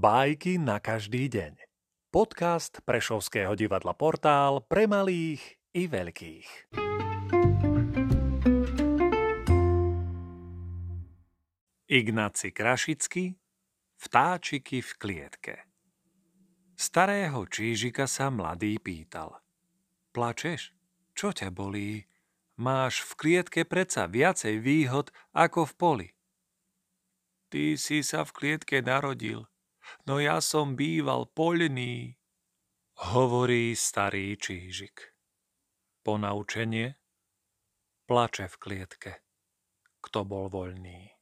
Bajky na každý deň. Podcast Prešovského divadla Portál pre malých i veľkých. Ignáci Krašicky Vtáčiky v klietke Starého čížika sa mladý pýtal. Plačeš? Čo ťa bolí? Máš v klietke predsa viacej výhod ako v poli. Ty si sa v klietke narodil, no ja som býval poľný, hovorí starý čížik. Ponaučenie? Plače v klietke, kto bol voľný.